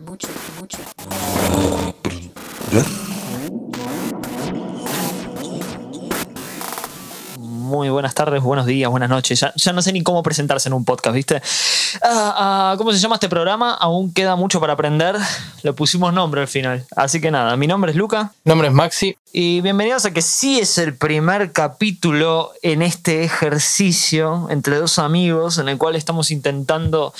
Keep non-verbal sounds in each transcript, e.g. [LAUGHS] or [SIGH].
mucho, mucho. Muy buenas tardes, buenos días, buenas noches. Ya, ya no sé ni cómo presentarse en un podcast, ¿viste? Ah, ah, ¿Cómo se llama este programa? Aún queda mucho para aprender. Le pusimos nombre al final. Así que nada, mi nombre es Luca. Nombre es Maxi. Y bienvenidos a que sí es el primer capítulo en este ejercicio entre dos amigos en el cual estamos intentando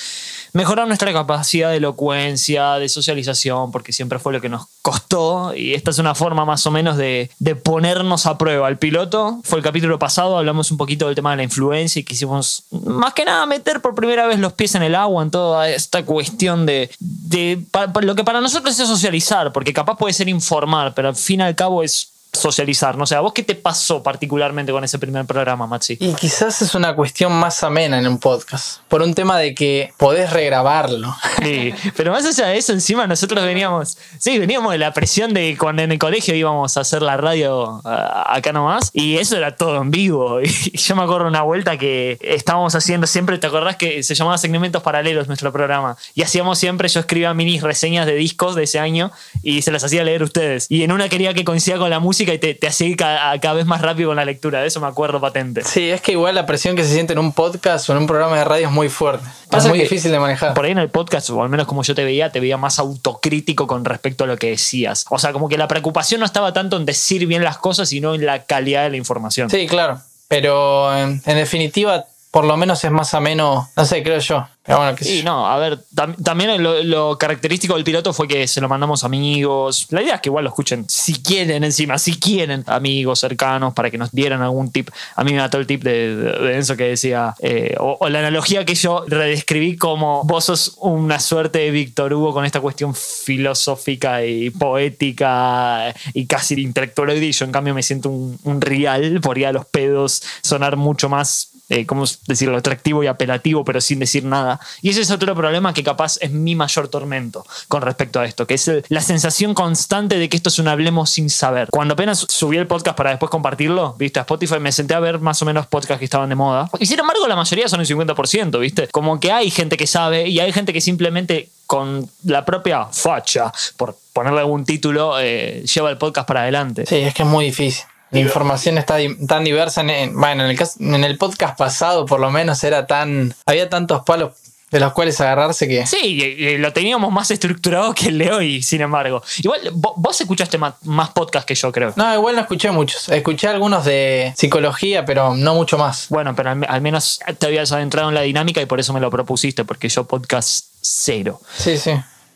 mejorar nuestra capacidad de elocuencia, de socialización, porque siempre fue lo que nos costó y esta es una forma más o menos de, de ponernos a prueba. El piloto fue el capítulo pasado, hablamos un poquito del tema de la influencia y quisimos más que nada meter por primera vez los pies en el agua en toda esta cuestión de, de lo que para nosotros es socializar, porque capaz puede ser informar, pero al fin y al cabo es socializar. No sé, ¿a vos qué te pasó particularmente con ese primer programa, Maxi? Y quizás es una cuestión más amena en un podcast. Por un tema de que podés regrabarlo. Sí, pero más allá de eso, encima nosotros veníamos, sí, veníamos de la presión de cuando en el colegio íbamos a hacer la radio ah, acá nomás, y eso era todo en vivo. [LAUGHS] Y yo me acuerdo una vuelta que estábamos haciendo siempre, ¿te acordás que se llamaba Segmentos Paralelos nuestro programa? Y hacíamos siempre, yo escribía minis reseñas de discos de ese año y se las hacía leer ustedes. Y en una quería que coincida con la música y te, te hacía ir ca- cada vez más rápido con la lectura, de eso me acuerdo patente. Sí, es que igual la presión que se siente en un podcast o en un programa de radio es muy fuerte. Pasa es muy difícil de manejar. Por ahí en el podcast, o al menos como yo te veía, te veía más autocrítico con respecto a lo que decías. O sea, como que la preocupación no estaba tanto en decir bien las cosas, sino en la calidad de la información. Sí, claro. Pero en definitiva, por lo menos es más ameno, no sé, creo yo. Pero bueno, Sí, yo. no, a ver, tam- también lo, lo característico del piloto fue que se lo mandamos amigos. La idea es que igual lo escuchen si quieren encima, si quieren, amigos cercanos, para que nos dieran algún tip. A mí me mató el tip de, de, de Enzo que decía, eh, o, o la analogía que yo redescribí como vos sos una suerte de Víctor Hugo con esta cuestión filosófica y poética y casi intelectual y yo en cambio me siento un, un real, podría a los pedos sonar mucho más eh, ¿cómo decirlo?, atractivo y apelativo, pero sin decir nada. Y ese es otro problema que capaz es mi mayor tormento con respecto a esto, que es la sensación constante de que esto es un hablemos sin saber. Cuando apenas subí el podcast para después compartirlo, viste, a Spotify me senté a ver más o menos podcasts que estaban de moda. Y sin embargo, la mayoría son el 50%, viste. Como que hay gente que sabe y hay gente que simplemente con la propia facha, por ponerle algún título, eh, lleva el podcast para adelante. Sí, es que es muy difícil. La información está tan diversa. En, en- bueno, en el, caso- en el podcast pasado, por lo menos, era tan. Había tantos palos de los cuales agarrarse que. Sí, lo teníamos más estructurado que el de hoy, sin embargo. Igual, vo- vos escuchaste más, más podcast que yo, creo. No, igual no escuché muchos. Escuché algunos de psicología, pero no mucho más. Bueno, pero al, al menos te habías adentrado en la dinámica y por eso me lo propusiste, porque yo podcast cero. Sí, sí.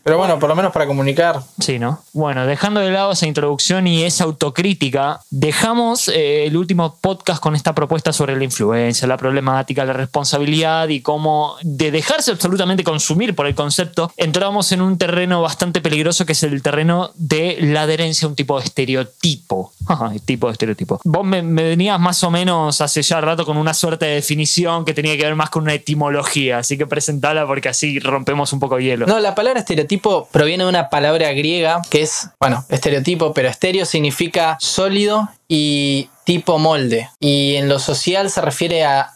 Pero bueno, por lo menos para comunicar. Sí, ¿no? Bueno, dejando de lado esa introducción y esa autocrítica, dejamos eh, el último podcast con esta propuesta sobre la influencia, la problemática, la responsabilidad y cómo de dejarse absolutamente consumir por el concepto, entramos en un terreno bastante peligroso que es el terreno de la adherencia a un tipo de estereotipo. [LAUGHS] Tipo de estereotipo. Vos me, me venías más o menos hace ya rato con una suerte de definición que tenía que ver más con una etimología, así que presentala porque así rompemos un poco el hielo. No, la palabra estereotipo proviene de una palabra griega que es, bueno, estereotipo, pero estéreo significa sólido y tipo molde. Y en lo social se refiere a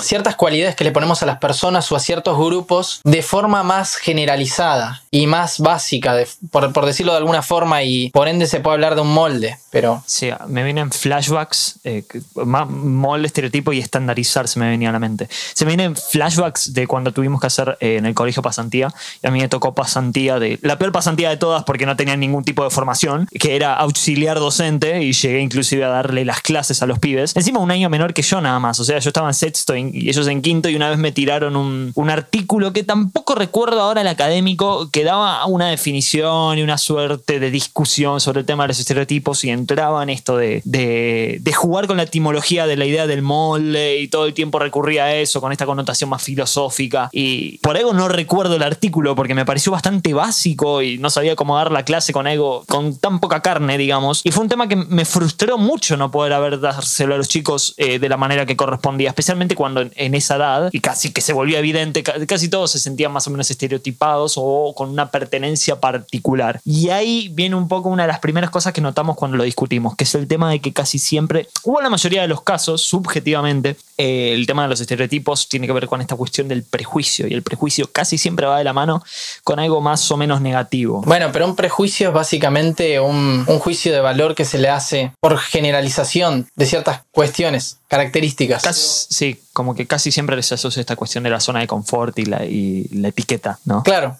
ciertas cualidades que le ponemos a las personas o a ciertos grupos de forma más generalizada y más básica, de- por, por decirlo de alguna forma, y por ende se puede hablar de un molde, pero Sí, me vienen flashbacks, eh, molde, estereotipo y estandarizar se me venía a la mente. Se me vienen flashbacks de cuando tuvimos que hacer eh, en el colegio pasantía. Y a mí me tocó pasantía de. La peor pasantía de todas porque no tenía ningún tipo de formación, que era auxiliar docente y llegué inclusive a darle las clases a los pibes. Encima un año menor que yo nada más. O sea, yo estaba en sexto y ellos en quinto y una vez me tiraron un, un artículo que tampoco recuerdo ahora el académico, que daba una definición y una suerte de discusión sobre el tema de los estereotipos y entraba en esto de, de, de jugar con la etimología de la idea del molde y todo el tiempo recurría a eso con esta connotación más filosófica. Y por algo no recuerdo el artículo porque me pareció bastante básico y no sabía cómo dar la clase con algo con tan poca carne, digamos. Y fue un tema que me frustró mucho no poder haber dárselo a los chicos eh, de la manera que correspondía, especialmente cuando en, esa edad, y casi que se volvía evidente, ca- casi todos se sentían más o menos estereotipados o con una pertenencia particular. Y ahí viene un poco una de las primeras cosas que notamos cuando lo discutimos, que es el tema de que casi siempre, o en la mayoría de los casos, subjetivamente, eh, el tema de los estereotipos tiene que ver con esta cuestión del prejuicio y el prejuicio casi siempre va de la mano con algo más o menos negativo. Bueno, pero un prejuicio es básicamente un, un juicio de valor que se le hace por generalización de ciertas cuestiones, características. Casi- sí, como que casi siempre les asocia esta cuestión de la zona de confort y la, y la etiqueta, ¿no? Claro.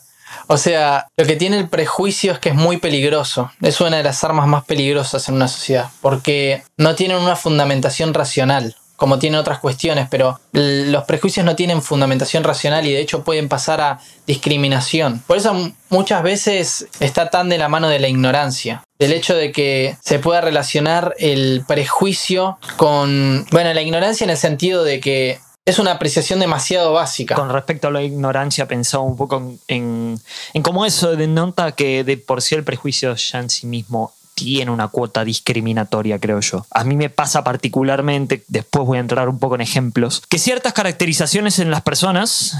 O sea, lo que tiene el prejuicio es que es muy peligroso. Es una de las armas más peligrosas en una sociedad. Porque no tienen una fundamentación racional, como tienen otras cuestiones, pero los prejuicios no tienen fundamentación racional y de hecho pueden pasar a discriminación. Por eso muchas veces está tan de la mano de la ignorancia. Del hecho de que se pueda relacionar el prejuicio con. Bueno, la ignorancia en el sentido de que es una apreciación demasiado básica. Con respecto a la ignorancia, pensaba un poco en, en, en cómo eso denota que de por sí el prejuicio ya en sí mismo tiene una cuota discriminatoria, creo yo. A mí me pasa particularmente, después voy a entrar un poco en ejemplos, que ciertas caracterizaciones en las personas,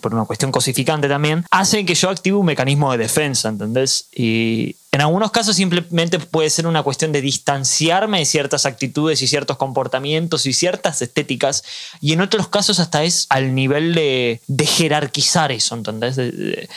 por una cuestión cosificante también, hacen que yo active un mecanismo de defensa, ¿entendés? Y en algunos casos simplemente puede ser una cuestión de distanciarme de ciertas actitudes y ciertos comportamientos y ciertas estéticas, y en otros casos hasta es al nivel de, jerarquizar eso, ¿entendés? De,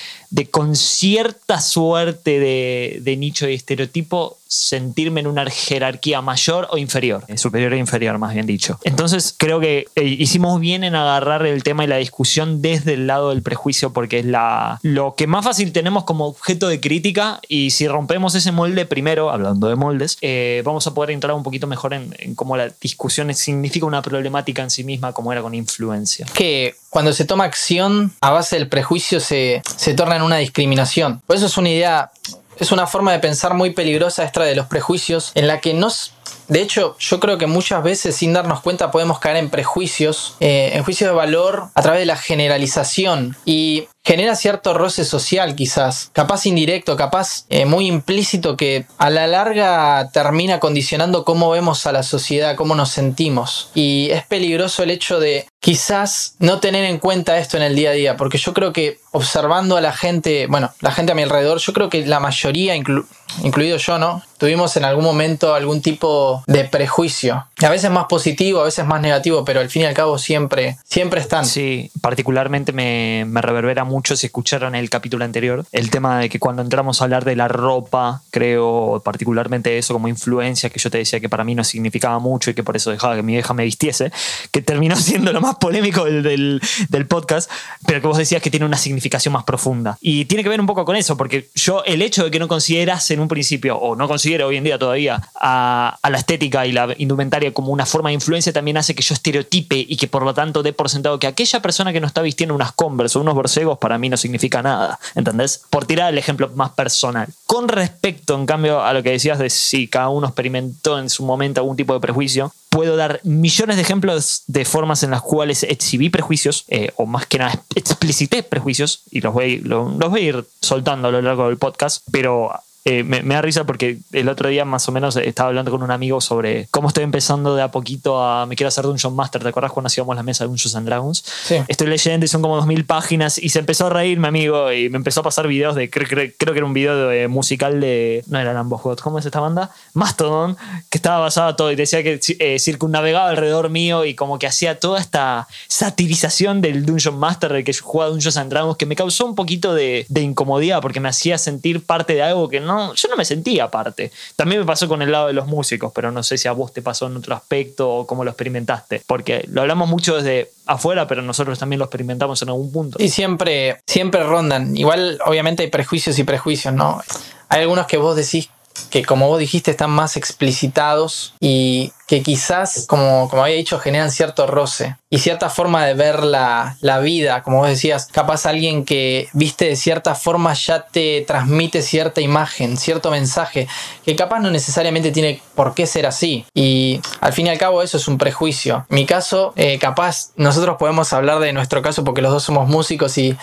con cierta suerte de, de nicho y estereotipo sentirme en una jerarquía mayor o inferior, eh, superior e inferior más bien dicho. Entonces creo que eh, hicimos bien en agarrar el tema y la discusión desde el lado del prejuicio porque es la, lo que más fácil tenemos como objeto de crítica y si rompemos ese molde primero, hablando de moldes, eh, vamos a poder entrar un poquito mejor en, cómo la discusión significa una problemática en sí misma como era con influencia. que cuando se toma acción a base del prejuicio se, se torna en una discriminación. Por eso es una idea, es una forma de pensar muy peligrosa esta de los prejuicios, en la que no... s- De hecho, yo creo que muchas veces sin darnos cuenta podemos caer en prejuicios, eh, en juicios de valor a través de la generalización y genera cierto roce social quizás, capaz indirecto, capaz eh, muy implícito que a la larga termina condicionando cómo vemos a la sociedad, cómo nos sentimos. Y es peligroso el hecho de quizás no tener en cuenta esto en el día a día, porque yo creo que observando a la gente, bueno, la gente a mi alrededor, yo creo que la mayoría, inclu- incluido yo, ¿no? Tuvimos en algún momento algún tipo de prejuicio. A veces más positivo, a veces más negativo, pero al fin y al cabo siempre, siempre están. Sí, particularmente me, me reverbera mucho si escucharon el capítulo anterior, el tema de que cuando entramos a hablar de la ropa, creo particularmente eso como influencia, que yo te decía que para mí no significaba mucho y que por eso dejaba que mi vieja me vistiese, que terminó [LAUGHS] siendo lo más polémico del, del, podcast, pero que vos decías que tiene una significación más profunda. Y tiene que ver un poco con eso, porque yo el hecho de que no consideras en un principio, o no considero hoy en día todavía, a, a la estética y la indumentaria como una forma de influencia, también hace que yo estereotipe y que por lo tanto dé por sentado que aquella persona que no está vistiendo unas Converse o unos borcegos para mí no significa nada, ¿entendés? Por tirar el ejemplo más personal. Con respecto, en cambio, a lo que decías de si cada uno experimentó en su momento algún tipo de prejuicio, puedo dar millones de ejemplos de formas en las cuales exhibí prejuicios, eh, o más que nada explicité prejuicios, y los voy, lo- los voy a ir soltando a lo largo del podcast, pero eh, me, me da risa porque el otro día más o menos estaba hablando con un amigo sobre cómo estoy empezando de a poquito a... Me quiero hacer Dungeon Master, ¿te acuerdas cuando hacíamos la mesa de Dungeons and Dragons? Sí. Estoy leyendo y son como 2000 páginas y se empezó a reír mi amigo y me empezó a pasar videos de, cre- cre- creo que era un video de, musical de, no era Lambo God, ¿cómo es esta banda? Mastodon, que estaba basado todo y decía que eh, circunnavegaba alrededor mío y como que hacía toda esta satirización del Dungeon Master, del que yo jugaba Dungeons and Dragons, que me causó un poquito de, de incomodidad porque me hacía sentir parte de algo que no, yo no me sentía parte. También me pasó con el lado de los músicos, pero no sé si a vos te pasó en otro aspecto o cómo lo experimentaste, porque lo hablamos mucho desde afuera, pero nosotros también lo experimentamos en algún punto. Y siempre, siempre rondan. Igual, obviamente, hay prejuicios y prejuicios, ¿no? Hay algunos que vos decís que, como vos dijiste, están más explicitados y que quizás, como, como había dicho, generan cierto roce y cierta forma de ver la, la vida. Como vos decías, capaz alguien que viste de cierta forma ya te transmite cierta imagen, cierto mensaje, que capaz no necesariamente tiene por qué ser así. Y al fin y al cabo, eso es un prejuicio. En mi caso, eh, capaz nosotros podemos hablar de nuestro caso porque los dos somos músicos y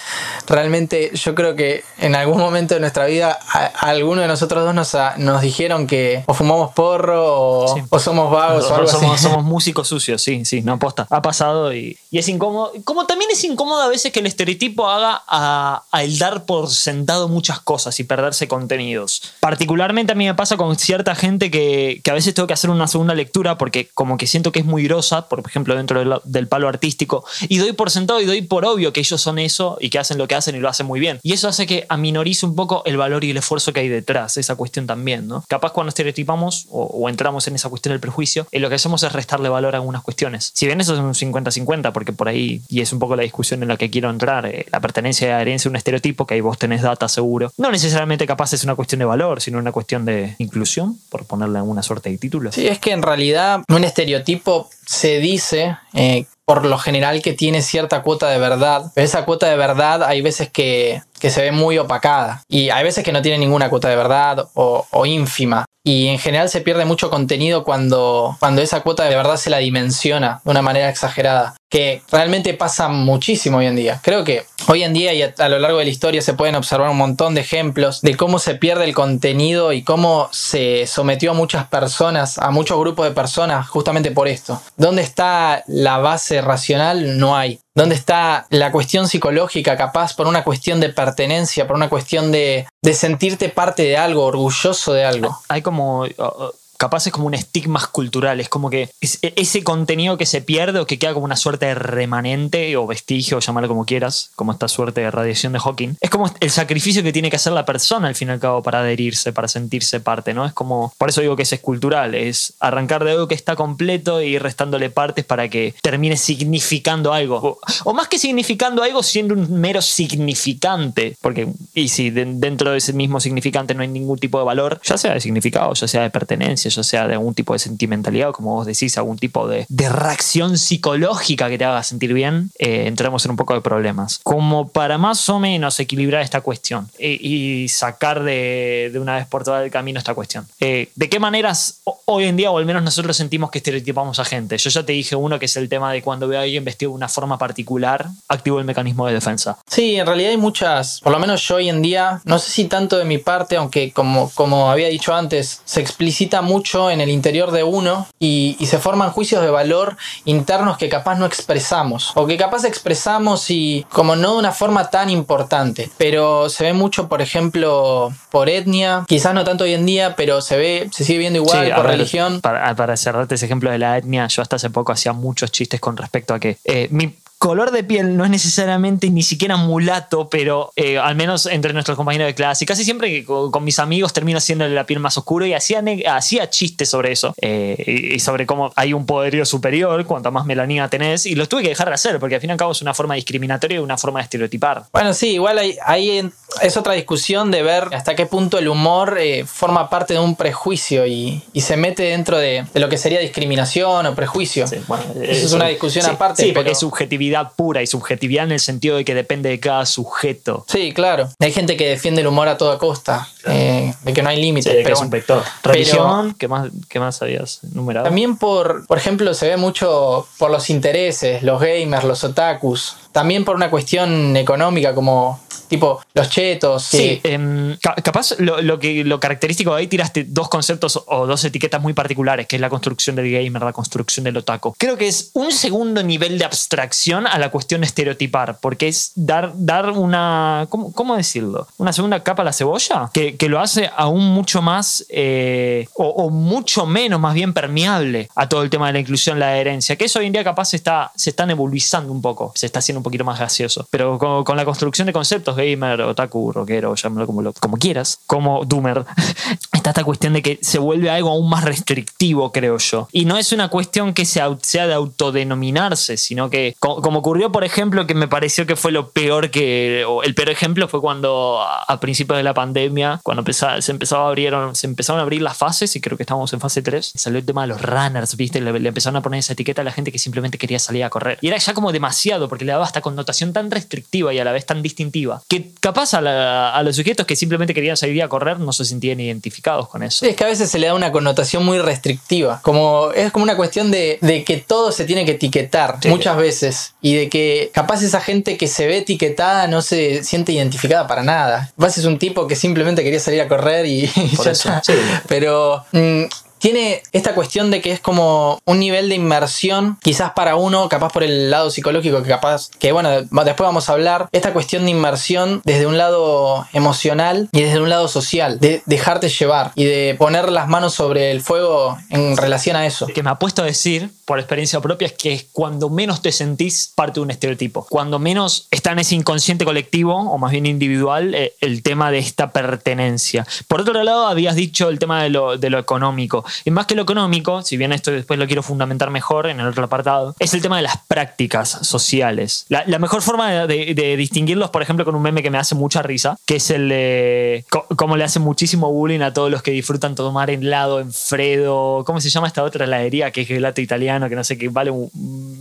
realmente yo creo que en algún momento de nuestra vida a, a alguno de nosotros dos nos, a- nos dijeron que o fumamos porro o, Sí. o somos vagos somos, somos [LAUGHS] músicos sucios, sí, sí, no aposta. Ha pasado y, y es incómodo. Como también es incómodo a veces que el estereotipo haga a, a el dar por sentado muchas cosas y perderse contenidos. Particularmente a mí me pasa con cierta gente que, que a veces tengo que hacer una segunda lectura porque como que siento que es muy grosa, por ejemplo, dentro del, del palo artístico, y doy por sentado y doy por obvio que ellos son eso y que hacen lo que hacen y lo hacen muy bien. Y eso hace que aminorice un poco el valor y el esfuerzo que hay detrás, esa cuestión también, ¿no? Capaz cuando estereotipamos o, o entramos en esa cuestión del prejuicio, lo que hacemos es restarle valor a algunas cuestiones. Si bien eso es un 50-50, porque por ahí, y es un poco la discusión en la que quiero entrar, eh, la pertenencia y la herencia a un estereotipo, que ahí vos tenés data seguro, no necesariamente capaz es una cuestión de valor, sino una cuestión de inclusión, por ponerle alguna suerte de título. Sí, es que en realidad un estereotipo se dice eh, por lo general que tiene cierta cuota de verdad, pero esa cuota de verdad hay veces que, que se ve muy opacada y hay veces que no tiene ninguna cuota de verdad o, ínfima. Y en general se pierde mucho contenido cuando, cuando esa cuota de verdad se la dimensiona de una manera exagerada. Que realmente pasa muchísimo hoy en día. Creo que hoy en día y a, a lo largo de la historia se pueden observar un montón de ejemplos de cómo se pierde el contenido y cómo se sometió a muchas personas, a muchos grupos de personas, justamente por esto. ¿Dónde está la base racional? No hay. ¿Dónde está la cuestión psicológica, capaz por una cuestión de pertenencia, por una cuestión de, de sentirte parte de algo, orgulloso de algo? Hay como. Capaz es como un estigmas cultural, es como que e- ese contenido que se pierde o que queda como una suerte de remanente o vestigio, llámalo como quieras, como esta suerte de radiación de Hawking, es como el sacrificio que tiene que hacer la persona al fin y al cabo para adherirse, para sentirse parte, ¿no? Es como, por eso digo que es escultural, es arrancar de algo que está completo y ir restándole partes para que termine significando algo. O, o más que significando algo, siendo un mero significante, porque, y si de- dentro de ese mismo significante no hay ningún tipo de valor, ya sea de significado, ya sea de pertenencia, ya sea de algún tipo de sentimentalidad, o como vos decís, algún tipo de, de reacción psicológica que te haga sentir bien, eh, entramos en un poco de problemas. Como para más o menos equilibrar esta cuestión y, y sacar de, de una vez por todas del camino esta cuestión. Eh, ¿De qué maneras ho- hoy en día, o al menos nosotros sentimos que estereotipamos a gente? Yo ya te dije uno que es el tema de cuando veo a alguien vestido de una forma particular, activo el mecanismo de defensa. Sí, en realidad hay muchas, por lo menos yo hoy en día, no sé si tanto de mi parte, aunque como, como había dicho antes, se explicita mucho en el interior de uno y, y se forman juicios de valor internos que capaz no expresamos, o que capaz expresamos y como no de una forma tan importante, pero se ve mucho, por ejemplo, por etnia, quizás no tanto hoy en día, pero se ve, se sigue viendo igual Sí, por ver, religión. Para, para cerrarte ese ejemplo de la etnia, yo hasta hace poco hacía muchos chistes con respecto a que eh, mi color de piel no es necesariamente ni siquiera mulato, pero eh, al menos entre nuestros compañeros de clase, y casi siempre que con, mis amigos termino haciéndole la piel más oscura y hacía, hacía chistes sobre eso eh, y, sobre cómo hay un poderío superior cuanto más melanina tenés y los tuve que dejar de hacer porque al fin y al cabo es una forma discriminatoria y una forma de estereotipar. Bueno, sí, igual ahí, ahí es otra discusión de ver hasta qué punto el humor eh, forma parte de un prejuicio y, y se mete dentro de, de lo que sería discriminación o prejuicio. Sí, bueno, Eso es una discusión sí, aparte, Sí, porque es subjetividad pura y subjetividad en el sentido de que depende de cada sujeto. Sí, claro. Hay gente que defiende el humor a toda costa, eh, de que no hay límites. Sí, pero es un vector. Pero- Religión, ¿qué más, ¿qué más habías numerado? También por, por ejemplo, se ve mucho por los intereses, los gamers, los otakus. También por una cuestión económica como tipo los chetos. Sí, em, ca- capaz lo, lo que, lo característico de ahí tiraste dos conceptos o dos etiquetas muy particulares, que es la construcción del gamer, la construcción del otaku. Creo que es un segundo nivel de abstracción a la cuestión de estereotipar, porque es dar, dar una, ¿cómo, cómo decirlo? Una segunda capa a la cebolla, que, que lo hace aún mucho más, eh, o, o mucho menos, más bien permeable a todo el tema de la inclusión, la herencia, que eso hoy en día capaz se está, se está nebulizando un poco, se está haciendo un poquito más gaseoso, pero con, con la construcción de conceptos, gamer, otaku, rockero, llámalo como, lo- como quieras, como doomer, [LAUGHS] está esta cuestión de que se vuelve algo aún más restrictivo, creo yo. Y no es una cuestión que sea, sea de autodenominarse, sino que, co- como ocurrió, por ejemplo, que me pareció que fue lo peor que, el peor ejemplo fue cuando a, principios de la pandemia, cuando empezaba- se, empezaba a se empezaron a abrir las fases, y creo que estábamos en fase 3, salió el tema de los runners, ¿viste? Le, le empezaron a poner esa etiqueta a la gente que simplemente quería salir a correr. Y era ya como demasiado, porque le daba esta connotación tan restrictiva y a la vez tan distintiva, que capaz a, la- a los sujetos que simplemente querían salir a correr no se sentían identificados con eso. Sí, es que a veces se le da una connotación muy restrictiva. Como, es como una cuestión de, de que todo se tiene que etiquetar Sí. muchas veces. Y de que capaz esa gente que se ve etiquetada no se siente identificada para nada. Capaz es un tipo que simplemente quería salir a correr y, y [LAUGHS] Por ya está. sí. Pero mm, tiene esta cuestión de que es como un nivel de inmersión, quizás para uno, capaz por el lado psicológico, que capaz, que bueno, después vamos a hablar, esta cuestión de inmersión desde un lado emocional y desde un lado social, de dejarte llevar y de poner las manos sobre el fuego en relación a eso. Que me ha puesto a decir, por experiencia propia, es que cuando menos te sentís parte de un estereotipo, cuando menos está en ese inconsciente colectivo, o más bien individual, eh, el tema de esta pertenencia. Por otro lado, habías dicho el tema de lo, de lo económico. Y más que lo económico, si bien esto después lo quiero fundamentar mejor en el otro apartado, es el tema de las prácticas sociales. La, mejor forma de, distinguirlos, por ejemplo, con un meme que me hace mucha risa, que es el de cómo le hace muchísimo bullying a todos los que disfrutan tomar helado en Fredo. ¿Cómo se llama esta otra heladería? Que es gelato italiano, que no sé qué, vale un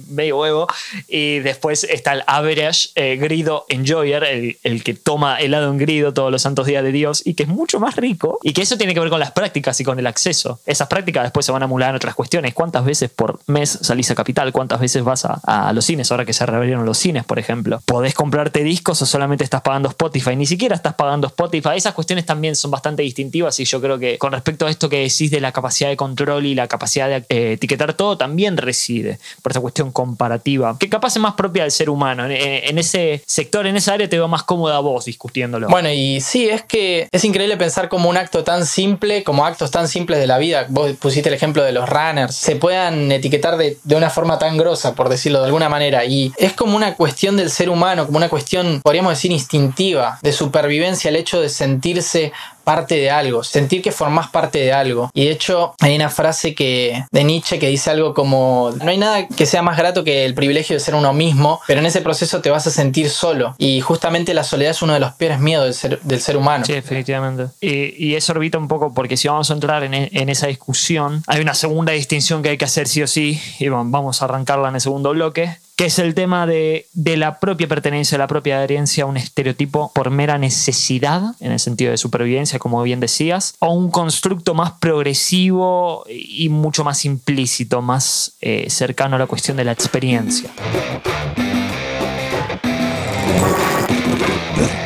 medio huevo. Y después está el average eh, grido enjoyer, el, el que toma helado en grido todos los santos días de Dios y que es mucho más rico. Y que eso tiene que ver con las prácticas y con el acceso. Esas prácticas después se van a amular en otras cuestiones. ¿Cuántas veces por mes salís a Capital? ¿Cuántas veces vas a, a los cines? Ahora que se reabrieron los cines, por ejemplo. ¿Podés comprarte discos o solamente estás pagando Spotify? Ni siquiera estás pagando Spotify. Esas cuestiones también son bastante distintivas y yo creo que con respecto a esto que decís de la capacidad de control y la capacidad de eh, etiquetar todo, también reside por esa cuestión comparativa, que capaz es más propia del ser humano. En, ese sector, en esa área, te veo más cómoda vos discutiéndolo. Bueno, y sí, es que es increíble pensar como un acto tan simple, como actos tan simples de la vida. Vos pusiste el ejemplo de los runners, se puedan etiquetar de, de una forma tan grosa, por decirlo de alguna manera. Y es como una cuestión del ser humano, como una cuestión, podríamos decir, instintiva, de supervivencia, el hecho de sentirse parte de algo, sentir que formás parte de algo. Y de hecho hay una frase que de Nietzsche que dice algo como no hay nada que sea más grato que el privilegio de ser uno mismo, pero en ese proceso te vas a sentir solo. Y justamente la soledad es uno de los peores miedos del ser, humano. Sí, definitivamente. Y, y, eso orbita un poco porque si vamos a entrar en, en, esa discusión, hay una segunda distinción que hay que hacer sí o sí, y vamos a arrancarla en el segundo bloque, que es el tema de, la propia pertenencia, la propia adherencia a un estereotipo por mera necesidad, en el sentido de supervivencia, como bien decías, o un constructo más progresivo y mucho más implícito, más eh, cercano a la cuestión de la experiencia.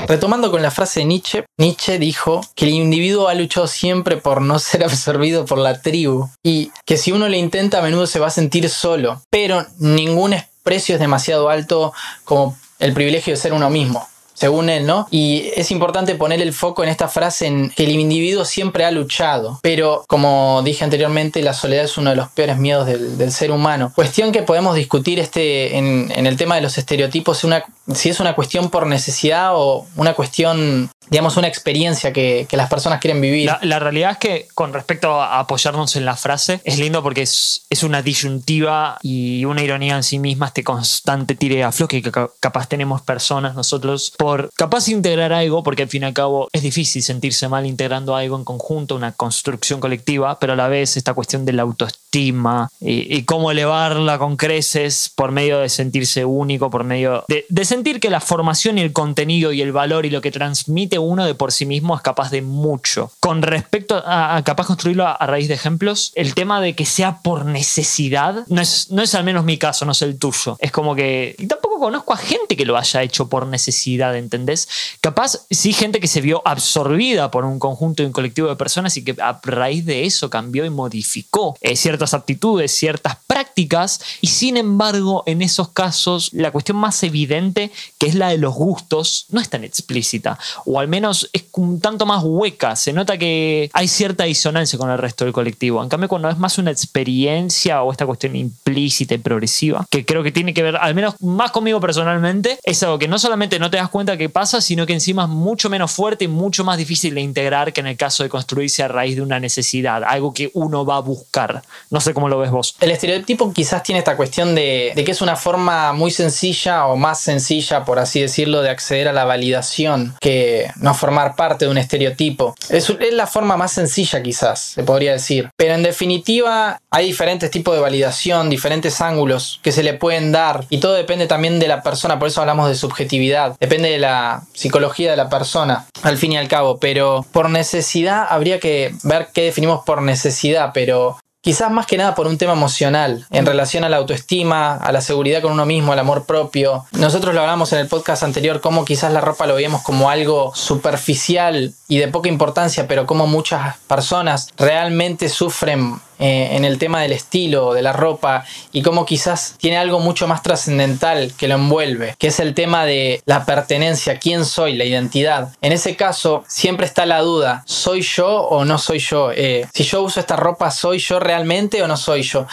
Retomando con la frase de Nietzsche, Nietzsche dijo que el individuo ha luchado siempre por no [LAUGHS] ser absorbido por la tribu y que si uno le intenta a menudo se va a sentir solo, pero ningún precio es demasiado alto como el privilegio de ser uno mismo según él, ¿no? Y es importante poner el foco en esta frase en que el individuo siempre ha luchado, pero como dije anteriormente, la soledad es uno de los peores miedos del, ser humano. Cuestión que podemos discutir este, en, el tema de los estereotipos, una, si es una cuestión por necesidad o una cuestión digamos, una experiencia que, las personas quieren vivir. La, realidad es que con respecto a apoyarnos en la frase, es lindo porque es, es una disyuntiva y una ironía en sí misma, este constante tire a floque que capaz tenemos personas nosotros por capaz integrar algo, porque al fin y al cabo es difícil sentirse mal integrando algo en conjunto, una construcción colectiva, pero a la vez esta cuestión de la autoestima y, cómo elevarla con creces por medio de sentirse único, por medio de, sentir que la formación y el contenido y el valor y lo que transmite uno de por sí mismo es capaz de mucho. Con respecto a, capaz construirlo a, raíz de ejemplos, el tema de que sea por necesidad no es, no es al menos mi caso, no es el tuyo. Es como que... Y tampoco conozco a gente que lo haya hecho por necesidad, ¿entendés? Capaz sí gente que se vio absorbida por un conjunto y un colectivo de personas y que a raíz de eso cambió y modificó eh, ciertas aptitudes, ciertas prácticas y sin embargo en esos casos la cuestión más evidente que es la de los gustos no es tan explícita o al menos es un tanto más hueca. Se nota que hay cierta disonancia con el resto del colectivo. En cambio, cuando es más una experiencia o esta cuestión implícita y progresiva, que creo que tiene que ver, al menos más conmigo personalmente, es algo que no solamente no te das cuenta que pasa, sino que encima es mucho menos fuerte y mucho más difícil de integrar que en el caso de construirse a raíz de una necesidad, algo que uno va a buscar. No sé cómo lo ves vos. El estereotipo quizás tiene esta cuestión de, de que es una forma muy sencilla o más sencilla, por así decirlo, de acceder a la validación que no formar parte de un estereotipo. Es, la forma más sencilla quizás, se podría decir. Pero en definitiva hay diferentes tipos de validación, diferentes ángulos que se le pueden dar y todo depende también de la persona, por eso hablamos de subjetividad, depende de la psicología de la persona, al fin y al cabo, pero por necesidad habría que ver qué definimos por necesidad, pero Quizás más que nada por un tema emocional, en relación a la autoestima, a la seguridad con uno mismo, al amor propio. Nosotros lo hablamos en el podcast anterior, cómo quizás la ropa lo veíamos como algo superficial y de poca importancia, pero como muchas personas realmente sufren eh, en el tema del estilo, de la ropa, y cómo quizás tiene algo mucho más trascendental que lo envuelve, que es el tema de la pertenencia, quién soy, la identidad. En ese caso, siempre está la duda, ¿soy yo o no soy yo? Eh, si yo uso esta ropa, ¿soy yo realmente o no soy yo?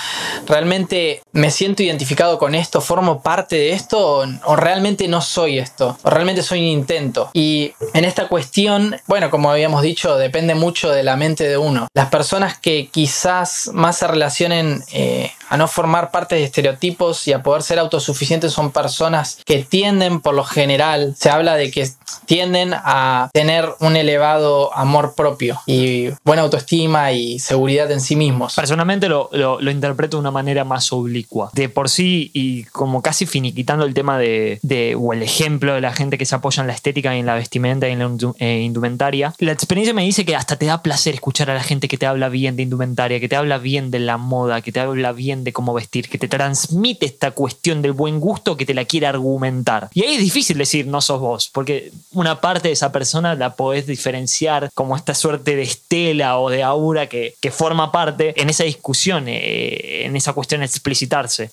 ¿Realmente me siento identificado con esto? ¿Formo parte de esto o, o realmente no soy esto? ¿O realmente soy un intento? Y en esta cuestión, bueno, como habíamos dicho, depende mucho de la mente de uno. Las personas que quizás más se relacionen eh, a no formar parte de estereotipos y a poder ser autosuficientes son personas que tienden por lo general, se habla de que tienden a tener un elevado amor propio y buena autoestima y seguridad en sí mismos. Personalmente lo, lo, interpreto de una manera más oblicua. De por sí y como casi finiquitando el tema de, o el ejemplo de la gente que se apoya en la estética y en la vestimenta y en la eh, indumentaria, la experiencia me dice que hasta te da placer escuchar a la gente que te habla bien de indumentaria, que te habla bien de la moda, que te habla bien de cómo vestir, que te transmite esta cuestión del buen gusto que te la quiere argumentar. Y ahí es difícil decir no sos vos, porque una parte de esa persona la podés diferenciar como esta suerte de estela o de aura que, forma parte en esa discusión, eh, en esa cuestión de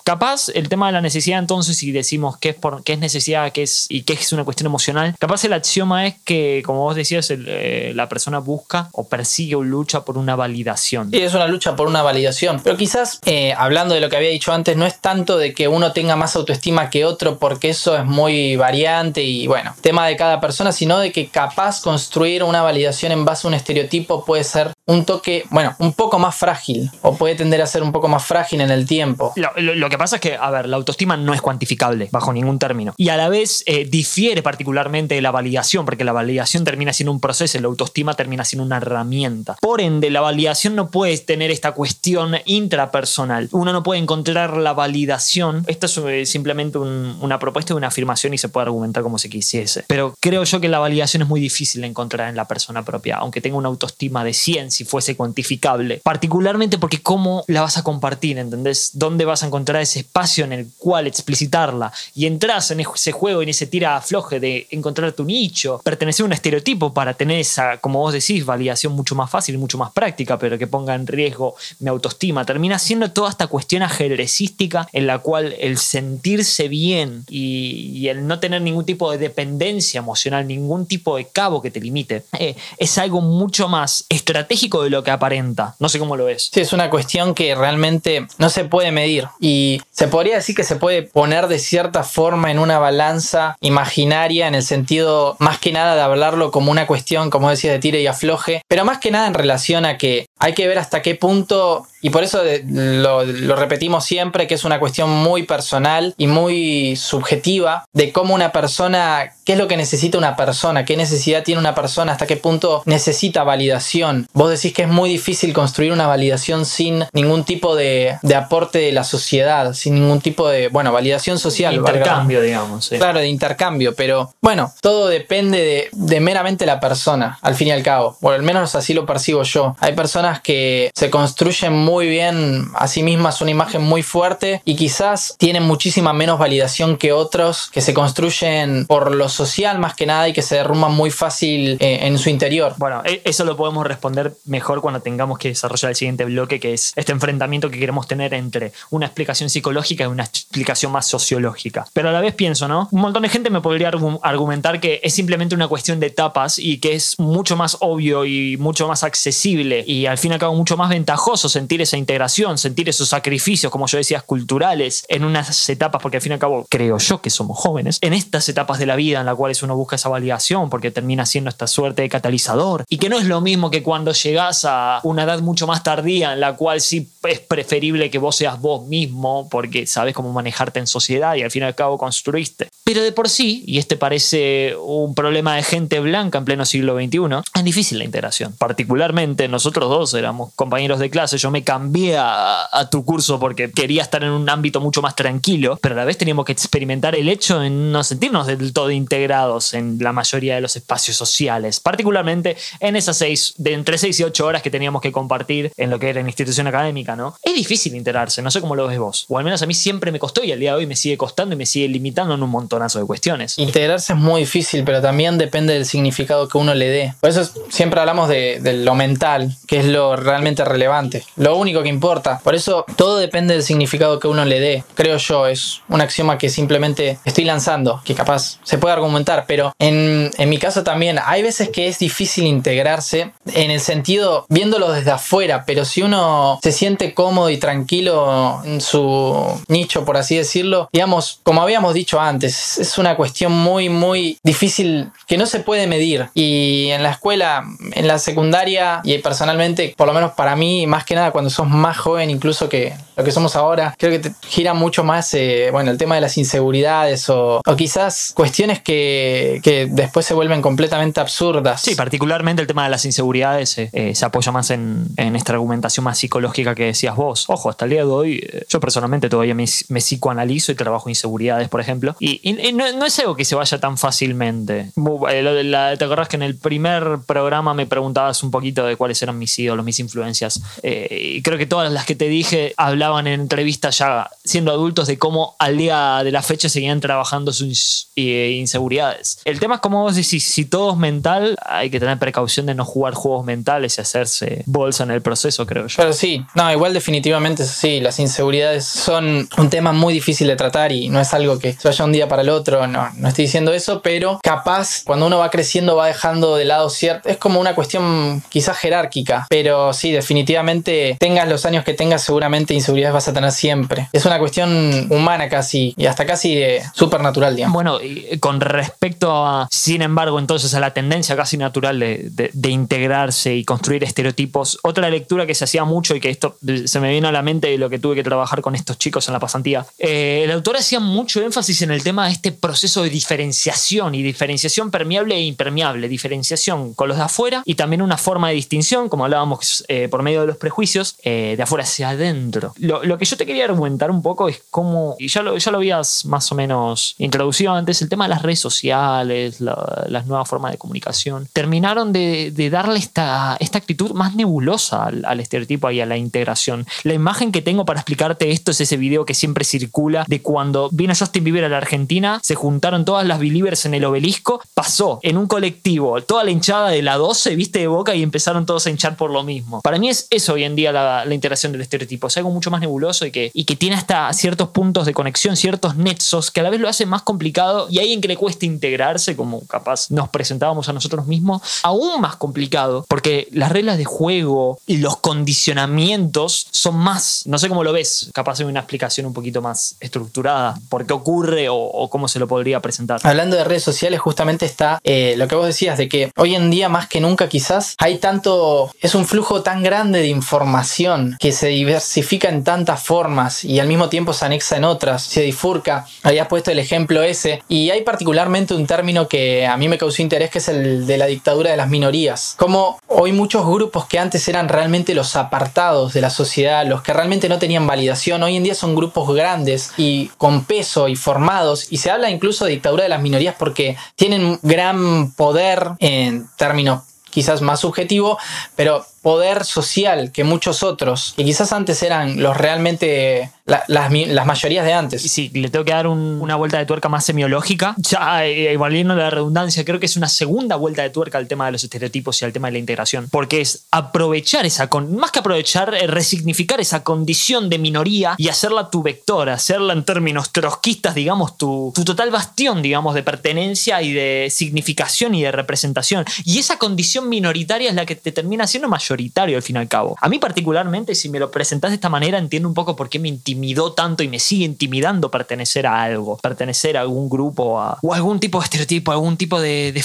Capaz el tema de la necesidad entonces, si decimos qué es, por, qué es necesidad qué es, y qué es una cuestión emocional, capaz el axioma es que, como vos decías, eh, la persona busca o persigue o lucha por una validación. Sí, es una lucha por una validación. Pero quizás, eh, hablando de lo que había dicho antes, no es tanto de que uno tenga más autoestima que otro, porque eso es muy variante y bueno, tema de cada persona, sino de que capaz construir una validación en base a un estereotipo puede ser un toque, bueno, un poco más frágil o puede tender a ser un poco más frágil en el tiempo. Lo, que pasa es que, a ver, la autoestima no es cuantificable bajo ningún término y a la vez eh, difiere particularmente de la validación, porque la validación termina siendo un proceso y la autoestima termina siendo una herramienta. Por ende, la validación no puede tener esta cuestión intrapersonal. Uno no puede encontrar la validación. Esto es eh, simplemente una propuesta una afirmación y se puede argumentar como se quisiese. Pero creo yo que la validación es muy difícil de encontrar en la persona propia, aunque tenga una autoestima de 100 si fuese cuantificable. Particularmente porque cómo la vas a compartir, ¿entendés? ¿Dónde vas a encontrar ese espacio en el cual explicitarla? Y entras en ese juego, en ese tira afloje de encontrar tu nicho, pertenecer a un estereotipo para tener esa, como vos decís, validación mucho más fácil, mucho más práctica, pero que ponga en riesgo mi autoestima. Termina siendo toda esta cuestión ajedrecística en la cual el sentirse bien y, el no tener ningún tipo de dependencia emocional, ningún tipo de cabo que te limite, eh, es algo mucho más estratégico de lo que aparenta. No sé cómo lo ves. Sí, es una cuestión que realmente no se puede medir y se podría decir que se puede poner de cierta forma en una balanza imaginaria en el sentido más que nada de hablarlo como una cuestión, como decía, de tire y afloje, pero más que nada en relación a que hay que ver hasta qué punto, y por eso lo, lo, repetimos siempre, que es una cuestión muy personal y muy subjetiva de cómo una persona, qué es lo que necesita una persona, qué necesidad tiene una persona, hasta qué punto necesita validación. Vos decís que es muy difícil construir una validación sin ningún tipo de, de aporte de la sociedad, sin ningún tipo de, bueno, validación social. Intercambio, digamos. Claro, de intercambio, pero bueno, todo depende de, de meramente la persona, al fin y al cabo. O al menos así lo percibo yo. Hay personas que se construyen muy bien a sí mismas una imagen muy fuerte y quizás tienen muchísima menos validación que otros que se construyen por lo social más que nada y que se derrumban muy fácil eh, en su interior. Bueno, e-, eso lo podemos responder mejor cuando tengamos que desarrollar el siguiente bloque, que es este enfrentamiento que queremos tener entre una explicación psicológica y una explicación más sociológica. Pero a la vez pienso, ¿no? Un montón de gente me podría argumentar que es simplemente una cuestión de etapas y que es mucho más obvio y mucho más accesible y al fin y al cabo mucho más ventajoso sentir esa integración, sentir esos sacrificios, como yo decía, culturales, en unas etapas, porque al fin y al cabo creo yo que somos jóvenes, en estas etapas de la vida en las cuales uno busca esa validación, porque termina siendo esta suerte de catalizador, y que no es lo mismo que cuando llegas a una edad mucho más tardía, en la cual sí es preferible que vos seas vos mismo, porque sabes cómo manejarte en sociedad y al fin y al cabo construiste. Pero de por sí, y este parece un problema de gente blanca en pleno siglo XXI, es difícil la integración. Particularmente nosotros dos éramos compañeros de clase, yo me cambié a, tu curso porque quería estar en un ámbito mucho más tranquilo, pero a la vez teníamos que experimentar el hecho de no sentirnos del todo integrados en la mayoría de los espacios sociales, particularmente en esas seis, de entre seis y ocho horas que teníamos que compartir en lo que era en institución académica, ¿no? Es difícil integrarse, no sé cómo lo ves vos, o al menos a mí siempre me costó y al día de hoy me sigue costando y me sigue limitando en un montón de cuestiones. Integrarse es muy difícil, pero también depende del significado que uno le dé. Por eso siempre hablamos de, de lo mental, que es lo realmente relevante, lo único que importa. Por eso todo depende del significado que uno le dé. Creo yo, es un axioma que simplemente estoy lanzando, que capaz se puede argumentar, pero en, en mi caso también hay veces que es difícil integrarse en el sentido viéndolo desde afuera, pero si uno se siente cómodo y tranquilo en su nicho, por así decirlo, digamos, como habíamos dicho antes, es una cuestión muy, muy difícil que no se puede medir. Y en la escuela, en la secundaria, y personalmente, por lo menos para mí, más que nada cuando sos más joven, incluso que lo que somos ahora, creo que te gira mucho más, eh, bueno, el tema de las inseguridades o, o quizás cuestiones que, que, después se vuelven completamente absurdas. Sí, particularmente el tema de las inseguridades eh, eh, se apoya más en, en, esta argumentación más psicológica que decías vos. Ojo, hasta el día de hoy, eh, yo personalmente todavía me, me, psicoanalizo y trabajo inseguridades, por ejemplo, y, y, no, no, es algo que se vaya tan fácilmente. La, ¿Te acordás que en el primer programa me preguntabas un poquito de cuáles eran mis ídolos, mis influencias? y creo que todas las que te dije hablaban en entrevistas ya siendo adultos de cómo al día de la fecha seguían trabajando sus inseguridades. El tema es como vos decís, si todo es mental, hay que tener precaución de no jugar juegos mentales y hacerse bolsa en el proceso, creo yo. Pero sí, no, igual definitivamente así, las inseguridades son un tema muy difícil de tratar y no es algo que se vaya un día para el otro, no, no estoy diciendo eso, pero capaz cuando uno va creciendo va dejando de lado cierto, es como una cuestión quizás jerárquica, pero sí, definitivamente tengas los años que tengas, seguramente inseguridades vas a tener siempre. Es una cuestión humana casi y hasta casi de supernatural, digamos. Bueno, y con respecto a, sin embargo, entonces a la tendencia casi natural de, de, integrarse y construir estereotipos, otra lectura que se hacía mucho y que esto se me vino a la mente de lo que tuve que trabajar con estos chicos en la pasantía, eh, el autor hacía mucho énfasis en el tema de este proceso de diferenciación y diferenciación permeable e impermeable, diferenciación con los de afuera y también una forma de distinción, como hablábamos eh, por medio de los prejuicios, eh, de afuera hacia adentro. Lo, lo, que yo te quería argumentar un poco es cómo, y ya lo, ya lo habías más o menos introducido antes, el tema de las redes sociales, la, las nuevas formas de comunicación, terminaron de, de darle esta, esta, actitud más nebulosa al, al, estereotipo y a la integración. La imagen que tengo para explicarte esto es ese video que siempre circula de cuando vino Justin Bieber a la Argentina, se juntaron todas las believers en el obelisco, pasó en un colectivo toda la hinchada de la 12, viste de boca y empezaron todos a hinchar por lo mismo. Para mí es eso hoy en día la, la integración del estereotipo, es algo mucho más nebuloso y que, y que tiene hasta ciertos puntos de conexión, ciertos nexos que a la vez lo hacen más complicado y hay en que le cuesta integrarse, como capaz nos presentábamos a nosotros mismos, aún más complicado, porque las reglas de juego y los condicionamientos son más, no sé cómo lo ves, capaz de una explicación un poquito más estructurada, por qué ocurre o cómo se lo podría presentar. Hablando de redes sociales, justamente está eh, lo que vos decías, de que hoy en día más que nunca quizás hay tanto, es un flujo tan grande de información que se diversifica en tantas formas y al mismo tiempo se anexa en otras, se difurca. Habías puesto el ejemplo ese y hay particularmente un término que a mí me causó interés que es el de la dictadura de las minorías. Como hoy muchos grupos que antes eran realmente los apartados de la sociedad, los que realmente no tenían validación, hoy en día son grupos grandes y con peso y formados y se habla incluso de dictadura de las minorías porque tienen gran poder en términos quizás más subjetivo, pero poder social que muchos otros, que quizás antes eran los realmente la, las, las, mayorías de antes. Sí, le tengo que dar un, una vuelta de tuerca más semiológica. Ya, eh, volviendo a la redundancia, creo que es una segunda vuelta de tuerca al tema de los estereotipos y al tema de la integración, porque es aprovechar esa, con, más que aprovechar, eh, resignificar esa condición de minoría y hacerla tu vector, hacerla en términos trotskistas, digamos, tu, tu total bastión, digamos, de pertenencia y de significación y de representación. Y esa condición minoritaria es la que te termina siendo mayor mayoritario al fin y al cabo. A mí particularmente, si me lo presentás de esta manera, entiendo un poco por qué me intimidó tanto y me sigue intimidando pertenecer a algo, pertenecer a algún grupo a, o algún tipo de estereotipo, algún tipo de, de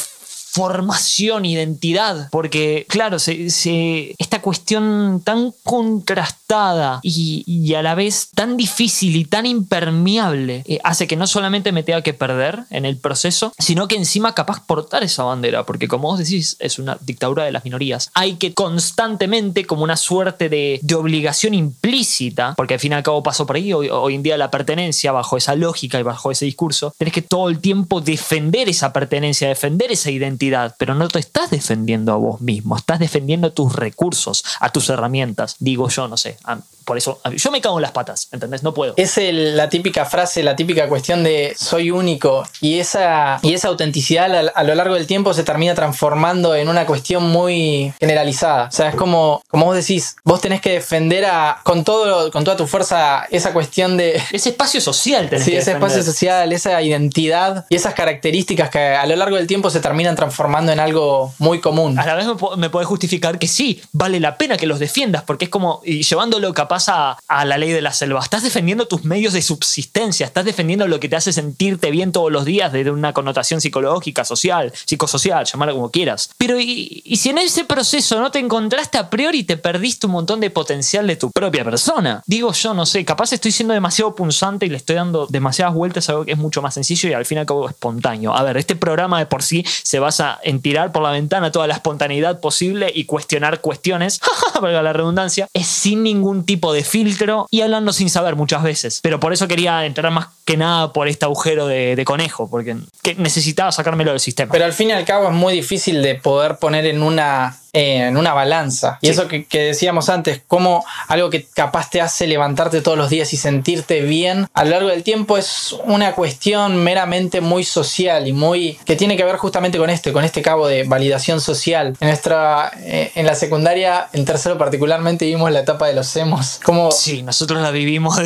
formación, identidad, porque claro, se, se, esta cuestión tan contrastada y, y, a la vez tan difícil y tan impermeable eh, hace que no solamente me tenga que perder en el proceso, sino que encima capaz portar esa bandera, porque como vos decís, es una dictadura de las minorías. Hay que constantemente, como una suerte de, de obligación implícita, porque al fin y al cabo pasó por ahí, hoy, hoy en día la pertenencia, bajo esa lógica y bajo ese discurso, tenés que todo el tiempo defender esa pertenencia, defender esa identidad pero no te estás defendiendo a vos mismo, estás defendiendo tus recursos, a tus herramientas. Digo yo, no sé, por eso yo me cago en las patas, ¿entendés? No puedo. Es la típica frase, la típica cuestión de soy único y esa, y esa autenticidad a, lo largo del tiempo se termina transformando en una cuestión muy generalizada. O sea, es como, como vos decís, vos tenés que defender a, con, todo, con toda tu fuerza esa cuestión de... [LAUGHS] Ese espacio social tenés Sí, ese espacio social, esa identidad y esas características que a lo largo del tiempo se terminan transformando en algo muy común. A la vez me, puede justificar que sí, vale la pena que los defiendas, porque es como, y llevándolo capaz a, la ley de la selva, estás defendiendo tus medios de subsistencia, estás defendiendo lo que te hace sentirte bien todos los días desde una connotación psicológica, social, psicosocial, llamarla como quieras. Pero y, y si en ese proceso no te encontraste a priori, te perdiste un montón de potencial de tu propia persona. Digo yo, no sé, capaz estoy siendo demasiado punzante y le estoy dando demasiadas vueltas a algo que es mucho más sencillo y al fin y al cabo espontáneo. A ver, este programa de por sí se basa en tirar por la ventana toda la espontaneidad posible y cuestionar cuestiones, [LAUGHS] valga la redundancia, es sin ningún tipo de filtro y hablando sin saber muchas veces. Pero por eso quería entrar más que nada por este agujero de, conejo, porque necesitaba sacármelo del sistema. Pero al fin y al cabo es muy difícil de poder poner en una en una balanza. Y eso que, decíamos antes, como algo que capaz te hace levantarte todos los días y sentirte bien a lo largo del tiempo es una cuestión meramente muy social y muy que tiene que ver justamente con esto, con este cabo de validación social. En nuestra eh, en la secundaria, en tercero particularmente vimos la etapa de los emos. Como sí, nosotros la vivimos.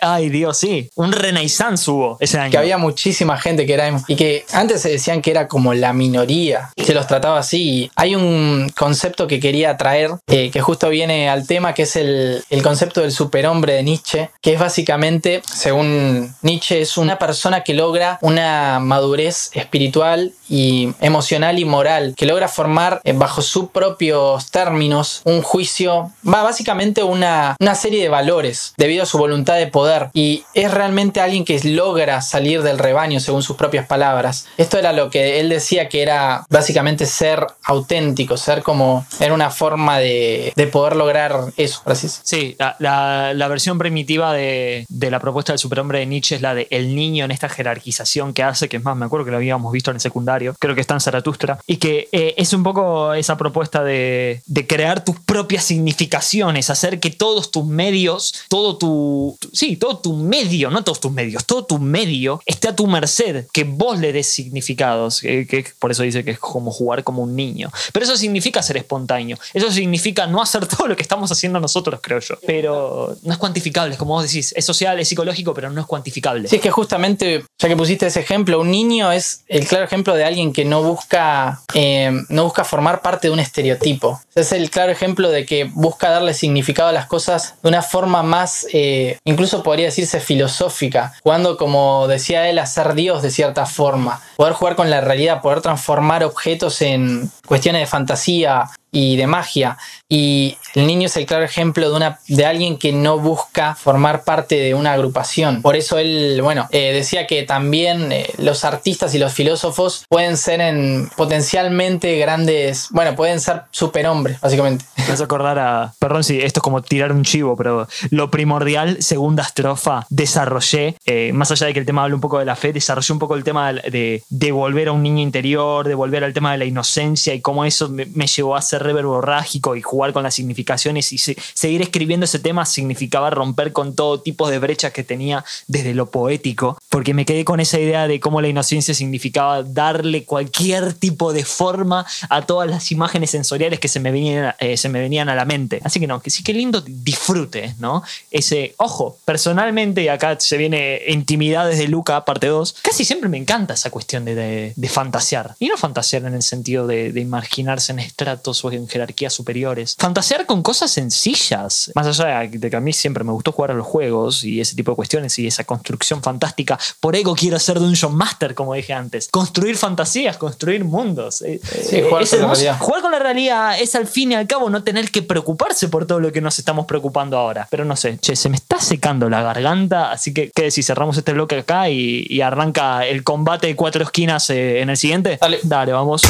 ay Dios, sí, un renaissance hubo ese año. Que había muchísima gente que era emo y que antes se decían que era como la minoría. Se los trataba así. Hay un concepto que quería traer, eh, que justo viene al tema, que es el, el concepto del superhombre de Nietzsche, que es básicamente, según Nietzsche, es una persona que logra una madurez espiritual y emocional y moral, que logra formar eh, bajo sus propios términos un juicio, va básicamente una, una serie de valores debido a su voluntad de poder y es realmente alguien que logra salir del rebaño según sus propias palabras. Esto era lo que él decía que era básicamente ser auténtico, ser como era una forma de, poder lograr eso. Sí, la, versión primitiva de, la propuesta del superhombre de Nietzsche es la de el niño en esta jerarquización que hace, que es más, me acuerdo que lo habíamos visto en el secundario, creo que está en Zaratustra, y que eh, es un poco esa propuesta de, crear tus propias significaciones, hacer que todos tus medios, todo tu, sí, todo tu medio, no todos tus medios, todo tu medio esté a tu merced, que vos le des significados, que por eso dice que es como jugar como un niño. Pero eso significa ser espontáneo. Eso significa no hacer todo lo que estamos haciendo nosotros, creo yo. Pero no es cuantificable, como vos decís. Es social, es psicológico, pero no es cuantificable. Sí, es que justamente, ya que pusiste ese ejemplo, un niño es el claro ejemplo de alguien que no busca, eh, no busca formar parte de un estereotipo. Es el claro ejemplo de que busca darle significado a las cosas de una forma más, eh, incluso podría decirse filosófica, jugando, como decía él, a ser Dios de cierta forma. Poder jugar con la realidad, poder transformar objetos en cuestiones de fantasía, yeah y de magia. Y el niño es el claro ejemplo de, una, de alguien que no busca formar parte de una agrupación. Por eso él, bueno, eh, decía que también eh, los artistas y los filósofos pueden ser en potencialmente grandes, bueno, pueden ser superhombres, básicamente. Me vas a acordar a, perdón si esto es como tirar un chivo, pero lo primordial, segunda estrofa, desarrollé, eh, más allá de que el tema hable un poco de la fe, desarrollé un poco el tema de, de, volver a un niño interior, de volver al tema de la inocencia y cómo eso me, me llevó a ser reverborrágico y jugar con las significaciones y seguir escribiendo ese tema significaba romper con todo tipo de brechas que tenía desde lo poético, porque me quedé con esa idea de cómo la inocencia significaba darle cualquier tipo de forma a todas las imágenes sensoriales que se me venían, eh, se me venían a la mente. Así que no, que sí, que lindo disfrute, ¿no? Ese, ojo, personalmente, y acá se viene Intimidades de Luca, parte 2, casi siempre me encanta esa cuestión de, de, fantasear. Y no fantasear en el sentido de, de imaginarse en estratos o en jerarquías superiores. Fantasear con cosas sencillas. Más allá de que a mí siempre me gustó jugar a los juegos y ese tipo de cuestiones y esa construcción fantástica. Por ego quiero ser Dungeon Master, como dije antes. Construir fantasías, construir mundos. Eh, sí, jugar, con la realidad. jugar con la realidad es al fin y al cabo no tener que preocuparse por todo lo que nos estamos preocupando ahora. Pero no sé, che, se me está secando la garganta, así que, ¿qué decís? Cerramos este bloque acá y, arranca el combate de cuatro esquinas eh, en el siguiente. Dale. Dale, vamos.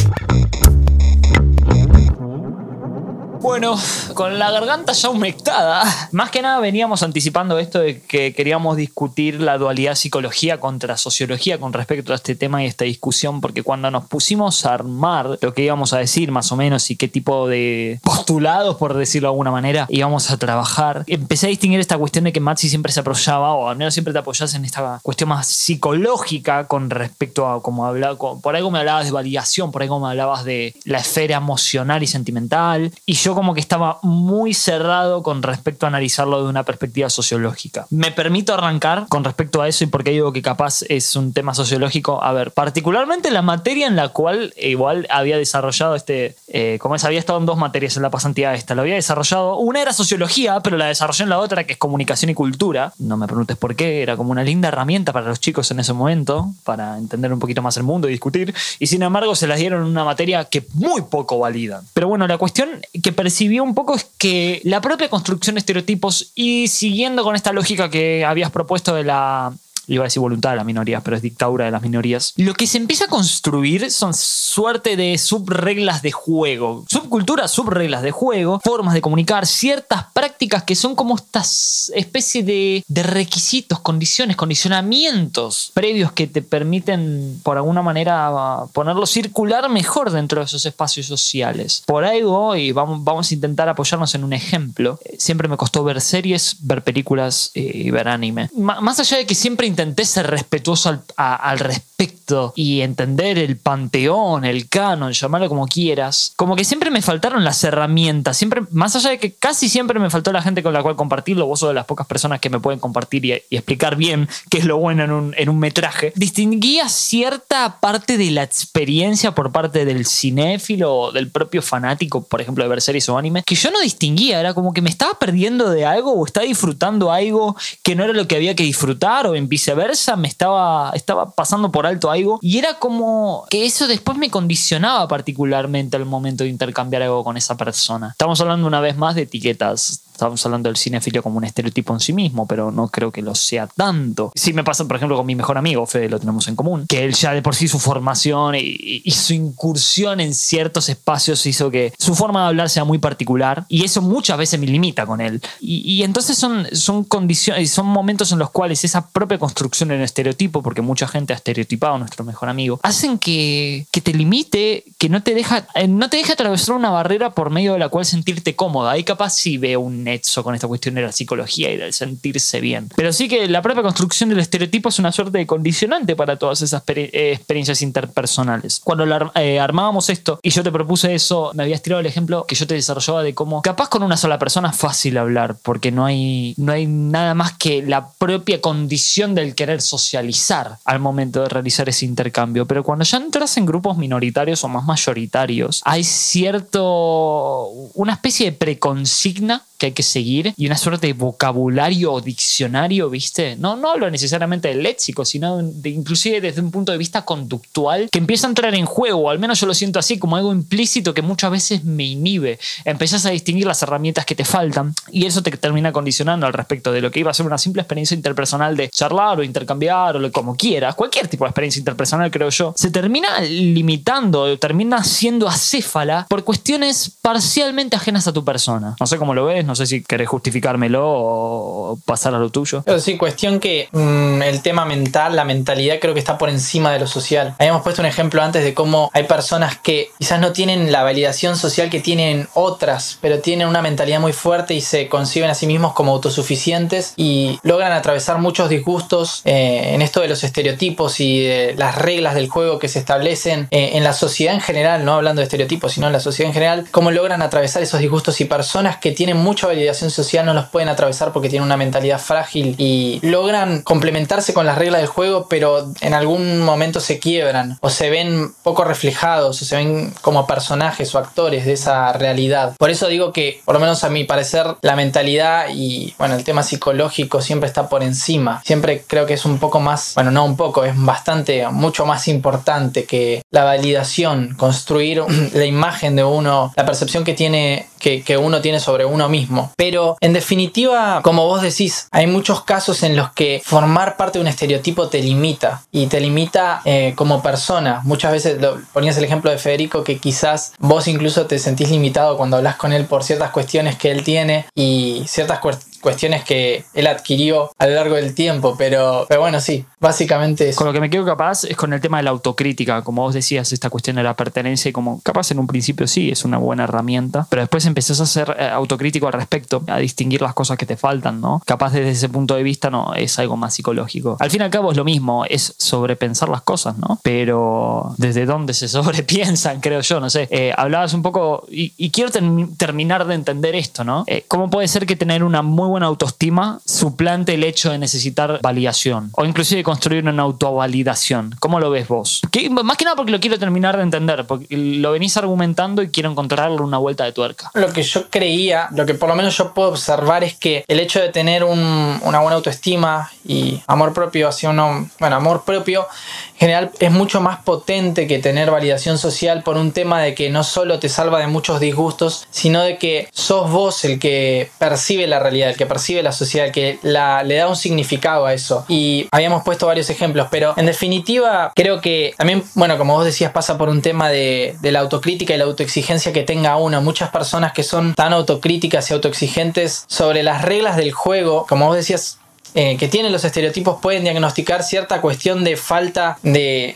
Bueno, con la garganta ya humectada, más que nada veníamos anticipando esto de que queríamos discutir la dualidad psicología contra sociología con respecto a este tema y esta discusión, porque cuando nos pusimos a armar lo que íbamos a decir más o menos y qué tipo de postulados, por decirlo de alguna manera, íbamos a trabajar, empecé a distinguir esta cuestión de que Maxi siempre se apoyaba, o al menos siempre te apoyas en esta cuestión más psicológica con respecto a como hablaba, por algo me hablabas de validación, por algo me hablabas de la esfera emocional y sentimental, y yo como que estaba muy cerrado con respecto a analizarlo de una perspectiva sociológica. Me permito arrancar con respecto a eso y porque digo que capaz es un tema sociológico. A ver, particularmente la materia en la cual igual había desarrollado este, eh, como es, había estado en dos materias en la pasantía esta, lo había desarrollado. Una era sociología, pero la desarrollé en la otra que es comunicación y cultura. No me preguntes por qué, era como una linda herramienta para los chicos en ese momento, para entender un poquito más el mundo y discutir. Y sin embargo se las dieron en una materia que muy poco valida. Pero bueno, la cuestión que percibí un poco es que la propia construcción de estereotipos y siguiendo con esta lógica que habías propuesto de la iba a decir voluntad de las minorías, pero es dictadura de las minorías. Lo que se empieza a construir son suerte de subreglas de juego, subculturas, subreglas de juego, formas de comunicar, ciertas prácticas que son como estas especie de, de requisitos, condiciones, condicionamientos previos que te permiten, por alguna manera, ponerlo circular mejor dentro de esos espacios sociales. Por algo, y vamos, vamos a intentar apoyarnos en un ejemplo, eh, siempre me costó ver series, ver películas eh, y ver anime. más allá de que siempre intenté ser respetuoso al, respecto y entender el panteón, el canon, llamarlo como quieras, como que siempre me faltaron las herramientas, siempre, más allá de que casi siempre me faltó la gente con la cual compartirlo, vos sos de las pocas personas que me pueden compartir y, explicar bien qué es lo bueno en un, metraje, distinguía cierta parte de la experiencia por parte del cinéfilo o del propio fanático, por ejemplo, de ver series o anime, que yo no distinguía, era como que me estaba perdiendo de algo o estaba disfrutando algo que no era lo que había que disfrutar o en viceversa me estaba, estaba pasando por alto algo y era como que eso después me condicionaba particularmente al momento de intercambiar algo con esa persona. Estamos hablando una vez más de etiquetas Estamos hablando del cinefilio como un estereotipo en sí mismo, pero no creo que lo sea tanto. Sí me pasa, por ejemplo, con mi mejor amigo, Fede, lo tenemos en común, que él ya de por sí su formación y, su incursión en ciertos espacios hizo que su forma de hablar sea muy particular y eso muchas veces me limita con él. Y, entonces son, son condiciones, son momentos en los cuales esa propia construcción en estereotipo, porque mucha gente ha estereotipado a nuestro mejor amigo, hacen que, que te limite, que no te deja, eh, no te deja atravesar una barrera por medio de la cual sentirte cómoda. Ahí capaz si veo un con esta cuestión de la psicología y del sentirse bien. Pero sí que la propia construcción del estereotipo es una suerte de condicionante para todas esas eh, experiencias interpersonales. Cuando eh, armábamos esto y yo te propuse eso, me habías tirado el ejemplo que yo te desarrollaba de cómo capaz con una sola persona es fácil hablar, porque no hay, no hay nada más que la propia condición del querer socializar al momento de realizar ese intercambio. Pero cuando ya entras en grupos minoritarios o más mayoritarios, hay cierto, una especie de preconsigna que hay que seguir y una suerte de vocabulario o diccionario, ¿viste? No, no hablo necesariamente del léxico, sino de, inclusive desde un punto de vista conductual que empieza a entrar en juego, o al menos yo lo siento así, como algo implícito que muchas veces me inhibe. Empezás a distinguir las herramientas que te faltan y eso te termina condicionando al respecto de lo que iba a ser una simple experiencia interpersonal de charlar o intercambiar o lo, como quieras, cualquier tipo de experiencia interpersonal creo yo, se termina limitando, termina siendo acéfala por cuestiones parcialmente ajenas a tu persona. No sé cómo lo ves, no sé si querés justificármelo o pasar a lo tuyo. Pero sí, cuestión que mm, el tema mental, la mentalidad creo que está por encima de lo social. Habíamos puesto un ejemplo antes de cómo hay personas que quizás no tienen la validación social que tienen otras, pero tienen una mentalidad muy fuerte y se conciben a sí mismos como autosuficientes y logran atravesar muchos disgustos eh, en esto de los estereotipos y de las reglas del juego que se establecen eh, en la sociedad en general, no hablando de estereotipos, sino en la sociedad en general, cómo logran atravesar esos disgustos y personas que tienen mucho validación social no los pueden atravesar porque tienen una mentalidad frágil y logran complementarse con las reglas del juego, pero en algún momento se quiebran o se ven poco reflejados o se ven como personajes o actores de esa realidad. Por eso digo que, por lo menos a mi parecer, la mentalidad y bueno, el tema psicológico siempre está por encima. Siempre creo que es un poco más, bueno, no un poco, es bastante, mucho más importante que la validación, construir [CLEARS THROAT] la imagen de uno, la percepción que tiene, que uno tiene sobre uno mismo Pero en definitiva, como vos decís, hay muchos casos en los que formar parte de un estereotipo te limita y te limita eh, como persona. Muchas veces lo, ponías el ejemplo de Federico que quizás vos incluso te sentís limitado cuando hablas con él por ciertas cuestiones que él tiene y ciertas cuestiones que él adquirió a lo largo del tiempo, pero, pero bueno, sí, básicamente Con lo que me quedo capaz es con el tema de la autocrítica, como vos decías, esta cuestión de la pertenencia y como capaz en un principio sí es una buena herramienta, pero después empezás a ser eh, autocrítico al respecto, a distinguir las cosas que te faltan, ¿no? Capaz desde ese punto de vista no es algo más psicológico. Al fin y al cabo es lo mismo, es sobrepensar las cosas, ¿no? Pero desde dónde se [LAUGHS] sobrepiensan, creo yo, no sé. Eh, hablabas un poco, y, quiero terminar de entender esto, ¿no? Eh, ¿Cómo puede ser que tener una muy buena autoestima suplante el hecho de necesitar validación? O inclusive construir una autovalidación. ¿Cómo lo ves vos? más que nada porque lo quiero terminar de entender, porque lo venís argumentando y quiero encontrarle una vuelta de tuerca. Lo que yo creía, lo que por lo menos yo puedo observar es que el hecho de tener una buena autoestima y amor propio hacia uno, bueno, amor propio en general es mucho más potente que tener validación social por un tema de que no solo te salva de muchos disgustos, sino de que sos vos el que percibe la realidad, que percibe la sociedad, que la, le da un significado a eso. Y habíamos puesto varios ejemplos, pero en definitiva creo que también, bueno, como vos decías, pasa por un tema de, de la autocrítica y la autoexigencia que tenga uno. Muchas personas que son tan autocríticas y autoexigentes sobre las reglas del juego, como vos decías, eh, que tienen los estereotipos pueden diagnosticar cierta cuestión de falta de,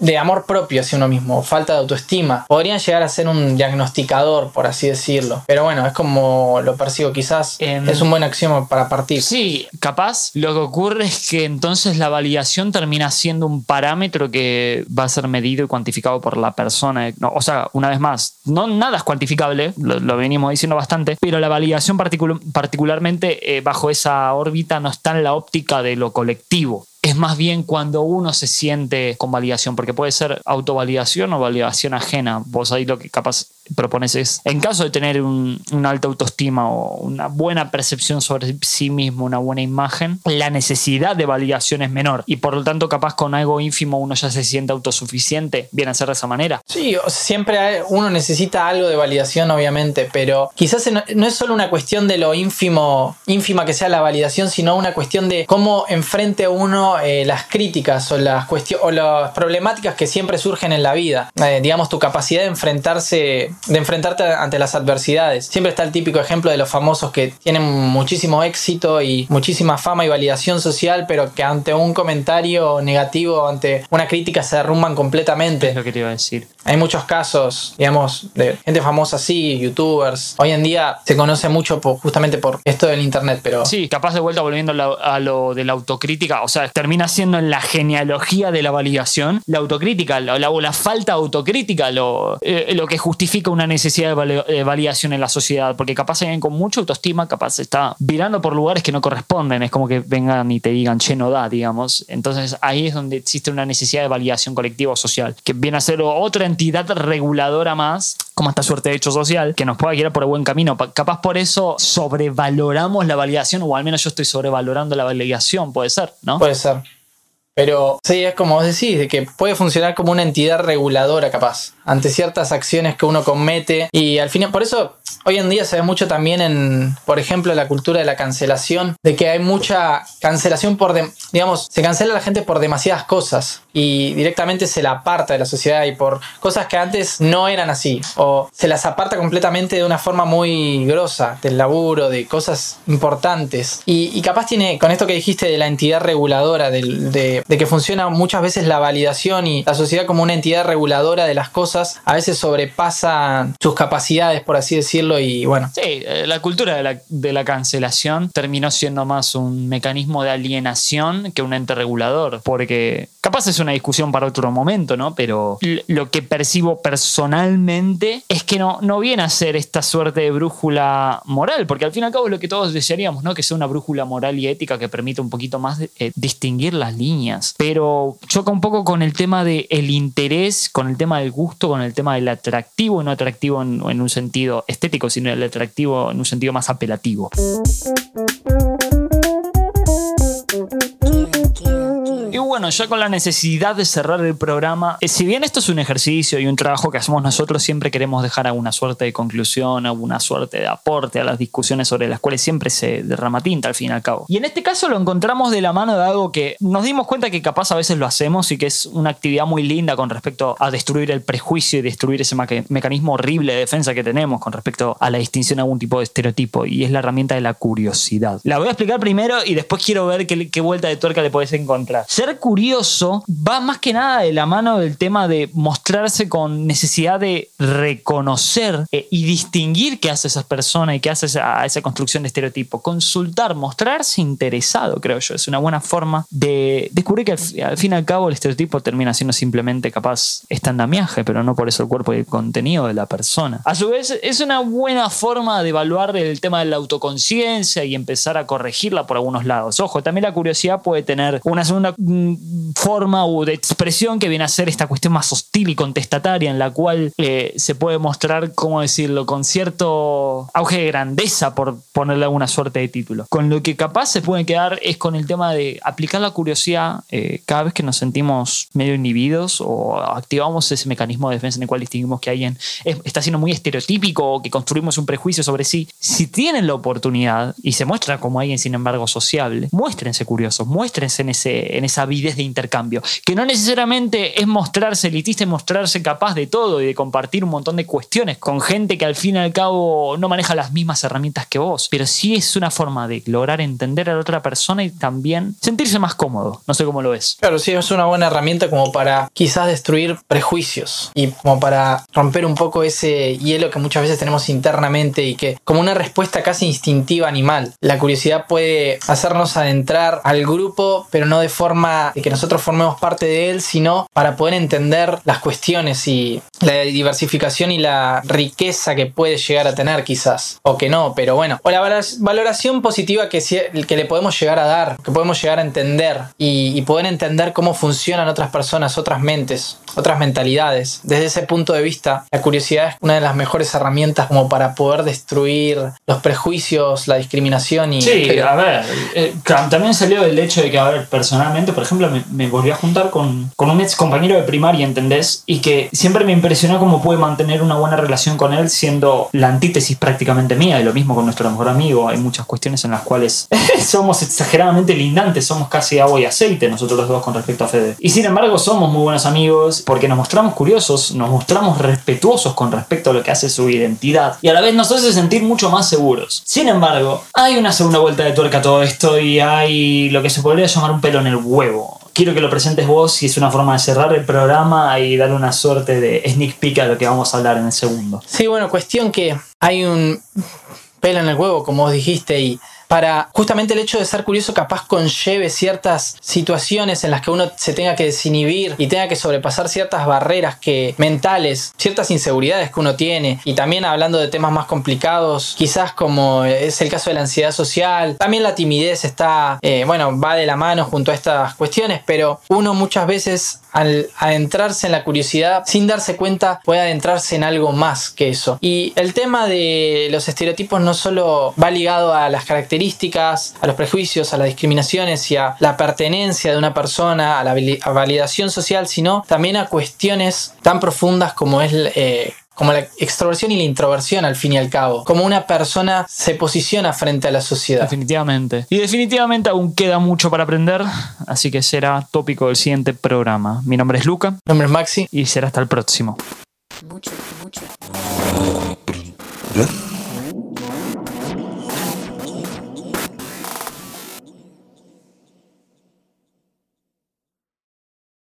de, amor propio hacia uno mismo, falta de autoestima. Podrían llegar a ser un diagnosticador, por así decirlo. Pero bueno, es como lo percibo, quizás es un buen axioma para partir. Sí, capaz lo que ocurre es que entonces la validación termina siendo un parámetro que va a ser medido y cuantificado por la persona. o sea, una vez más, no nada es cuantificable, lo, venimos diciendo bastante, pero la validación particularmente eh, bajo esa órbita no está en la óptica de lo colectivo. Es más bien cuando uno se siente con validación, porque puede ser autovalidación o validación ajena. Vos ahí lo que capaz propones es, en caso de tener una alta autoestima o una buena percepción sobre sí mismo, una buena imagen, la necesidad de validación es menor y por lo tanto capaz con algo ínfimo uno ya se siente autosuficiente, viene a ser de esa manera. Sí, siempre uno necesita algo de validación obviamente, pero quizás no es solo una cuestión de lo ínfimo, ínfima que sea la validación, sino una cuestión de cómo enfrente uno eh, las críticas o las, o las problemáticas que siempre surgen en la vida. Eh, digamos, tu capacidad de enfrentarse de enfrentarte ante las adversidades. Siempre está el típico ejemplo de los famosos que tienen muchísimo éxito y muchísima fama y validación social, pero que ante un comentario negativo, ante una crítica se derrumban completamente. Es lo que te iba a decir. Hay muchos casos, digamos, de gente famosa así, youtubers. Hoy en día se conoce mucho justamente por esto del internet, pero... Sí, capaz de vuelta volviendo a lo, de la autocrítica, o sea, termina siendo en la genealogía de la validación, la autocrítica, la, la, la falta de autocrítica, lo, eh, lo que justifica una necesidad de validación en la sociedad, porque capaz alguien con mucha autoestima, capaz está virando por lugares que no corresponden, es como que vengan y te digan, che, no da, digamos. Entonces ahí es donde existe una necesidad de validación colectiva o social, que viene a ser otra entidad reguladora más, como esta suerte de hecho social, que nos pueda guiar por el buen camino. Capaz por eso sobrevaloramos la validación, o al menos yo estoy sobrevalorando la validación, puede ser, ¿no? Puede ser. Pero sí, es como vos decís, de que puede funcionar como una entidad reguladora capaz, ante ciertas acciones que uno comete. Y al final, por eso hoy en día se ve mucho también en, por ejemplo, la cultura de la cancelación, de que hay mucha cancelación por, digamos, se cancela a la gente por demasiadas cosas y directamente se la aparta de la sociedad y por cosas que antes no eran así, o se las aparta completamente de una forma muy grosa, del laburo, de cosas importantes. Y, capaz tiene, con esto que dijiste de la entidad reguladora, de que funciona muchas veces la validación y la sociedad como una entidad reguladora de las cosas, a veces sobrepasa sus capacidades, por así decirlo, y bueno. Sí, eh, la cultura de la, de la cancelación terminó siendo más un mecanismo de alienación que un ente regulador, porque capaz es una discusión para otro momento, ¿no? Pero lo que percibo personalmente es que no, no viene a ser esta suerte de brújula moral, porque al fin y al cabo es lo que todos desearíamos, ¿no? Que sea una brújula moral y ética que permita un poquito más eh, distinguir las líneas pero choca un poco con el tema del el interés, con el tema del gusto, con el tema del atractivo, no atractivo en, en un sentido estético, sino el atractivo en un sentido más apelativo. Bueno, ya con la necesidad de cerrar el programa, eh, si bien esto es un ejercicio y un trabajo que hacemos nosotros, siempre queremos dejar alguna suerte de conclusión, alguna suerte de aporte a las discusiones sobre las cuales siempre se derrama tinta al fin y al cabo. Y en este caso lo encontramos de la mano de algo que nos dimos cuenta que capaz a veces lo hacemos y que es una actividad muy linda con respecto a destruir el prejuicio y destruir ese mecanismo horrible de defensa que tenemos con respecto a la distinción de algún tipo de estereotipo y es la herramienta de la curiosidad. La voy a explicar primero y después quiero ver qué, vuelta de tuerca le puedes encontrar. Curioso va más que nada de la mano del tema de mostrarse con necesidad de reconocer eh, y distinguir qué hace esa persona y qué hace esa, esa construcción de estereotipo. Consultar, mostrarse interesado, creo yo. Es una buena forma de descubrir que al, fin y al cabo el estereotipo termina siendo simplemente capaz estandamiaje, pero no por eso el cuerpo y el contenido de la persona. A su vez, es una buena forma de evaluar el tema de la autoconciencia y empezar a corregirla por algunos lados. Ojo, también la curiosidad puede tener una segunda mm, forma o de expresión que viene a ser esta cuestión más hostil y contestataria en la cual eh, se puede mostrar, ¿cómo decirlo?, con cierto auge de grandeza, por ponerle alguna suerte de título. Con lo que capaz se puede quedar es con el tema de aplicar la curiosidad eh, cada vez que nos sentimos medio inhibidos o activamos ese mecanismo de defensa en el cual distinguimos que alguien está siendo muy estereotípico o que construimos un prejuicio sobre sí. Si tienen la oportunidad y se muestra como alguien, sin embargo, sociable, muéstrense curiosos, muéstrense en, ese, en esa de intercambio, que no necesariamente es mostrarse elitista y mostrarse capaz de todo y de compartir un montón de cuestiones con gente que al fin y al cabo no maneja las mismas herramientas que vos, pero sí es una forma de lograr entender a la otra persona y también sentirse más cómodo. No sé cómo lo ves. Claro, sí, es una buena herramienta como para quizás destruir prejuicios y como para romper un poco ese hielo que muchas veces tenemos internamente y que como una respuesta casi instintiva animal. La curiosidad puede hacernos adentrar al grupo, pero no de forma de que nosotros formemos parte de él, sino para poder entender las cuestiones y la diversificación y la riqueza que puede llegar a tener quizás, o que no, pero bueno, o la valoración positiva que, que le podemos llegar a dar, que podemos llegar a entender y, poder entender cómo funcionan otras personas, otras mentes, otras mentalidades. Desde ese punto de vista, la curiosidad es una de las mejores herramientas como para poder destruir los prejuicios, la discriminación y... Sí, a ver, eh, también salió del hecho de que, a ver, personalmente, por ejemplo, me, me volví a juntar con, con, un ex compañero de primaria, ¿entendés? Y que siempre me impresionó cómo pude mantener una buena relación con él siendo la antítesis prácticamente mía, y lo mismo con nuestro mejor amigo. Hay muchas cuestiones en las cuales [LAUGHS] somos exageradamente lindantes, somos casi agua y aceite nosotros los dos con respecto a Fede. Y sin embargo, somos muy buenos amigos porque nos mostramos curiosos, nos mostramos respetuosos con respecto a lo que hace su identidad y a la vez nos hace sentir mucho más seguros. Sin embargo, hay una segunda vuelta de tuerca a todo esto y hay lo que se podría llamar un pelo en el huevo. Quiero que lo presentes vos y es una forma de cerrar el programa y dar una suerte de sneak peek a lo que vamos a hablar en el segundo. Sí, bueno, cuestión que hay un pelo en el huevo, como vos dijiste, y para justamente el hecho de ser curioso capaz conlleve ciertas situaciones en las que uno se tenga que desinhibir y tenga que sobrepasar ciertas barreras que mentales, ciertas inseguridades que uno tiene. Y también hablando de temas más complicados, quizás como es el caso de la ansiedad social, también la timidez está, eh, bueno, va de la mano junto a estas cuestiones, pero uno muchas veces al adentrarse en la curiosidad sin darse cuenta puede adentrarse en algo más que eso. Y el tema de los estereotipos no solo va ligado a las características a los prejuicios, a las discriminaciones y a la pertenencia de una persona, a la validación social, sino también a cuestiones tan profundas como es eh, como la extroversión y la introversión al fin y al cabo, como una persona se posiciona frente a la sociedad. Definitivamente. Y definitivamente aún queda mucho para aprender, así que será tópico del siguiente programa. Mi nombre es Luca. Mi nombre es Maxi. Y será hasta el próximo. Mucho, mucho.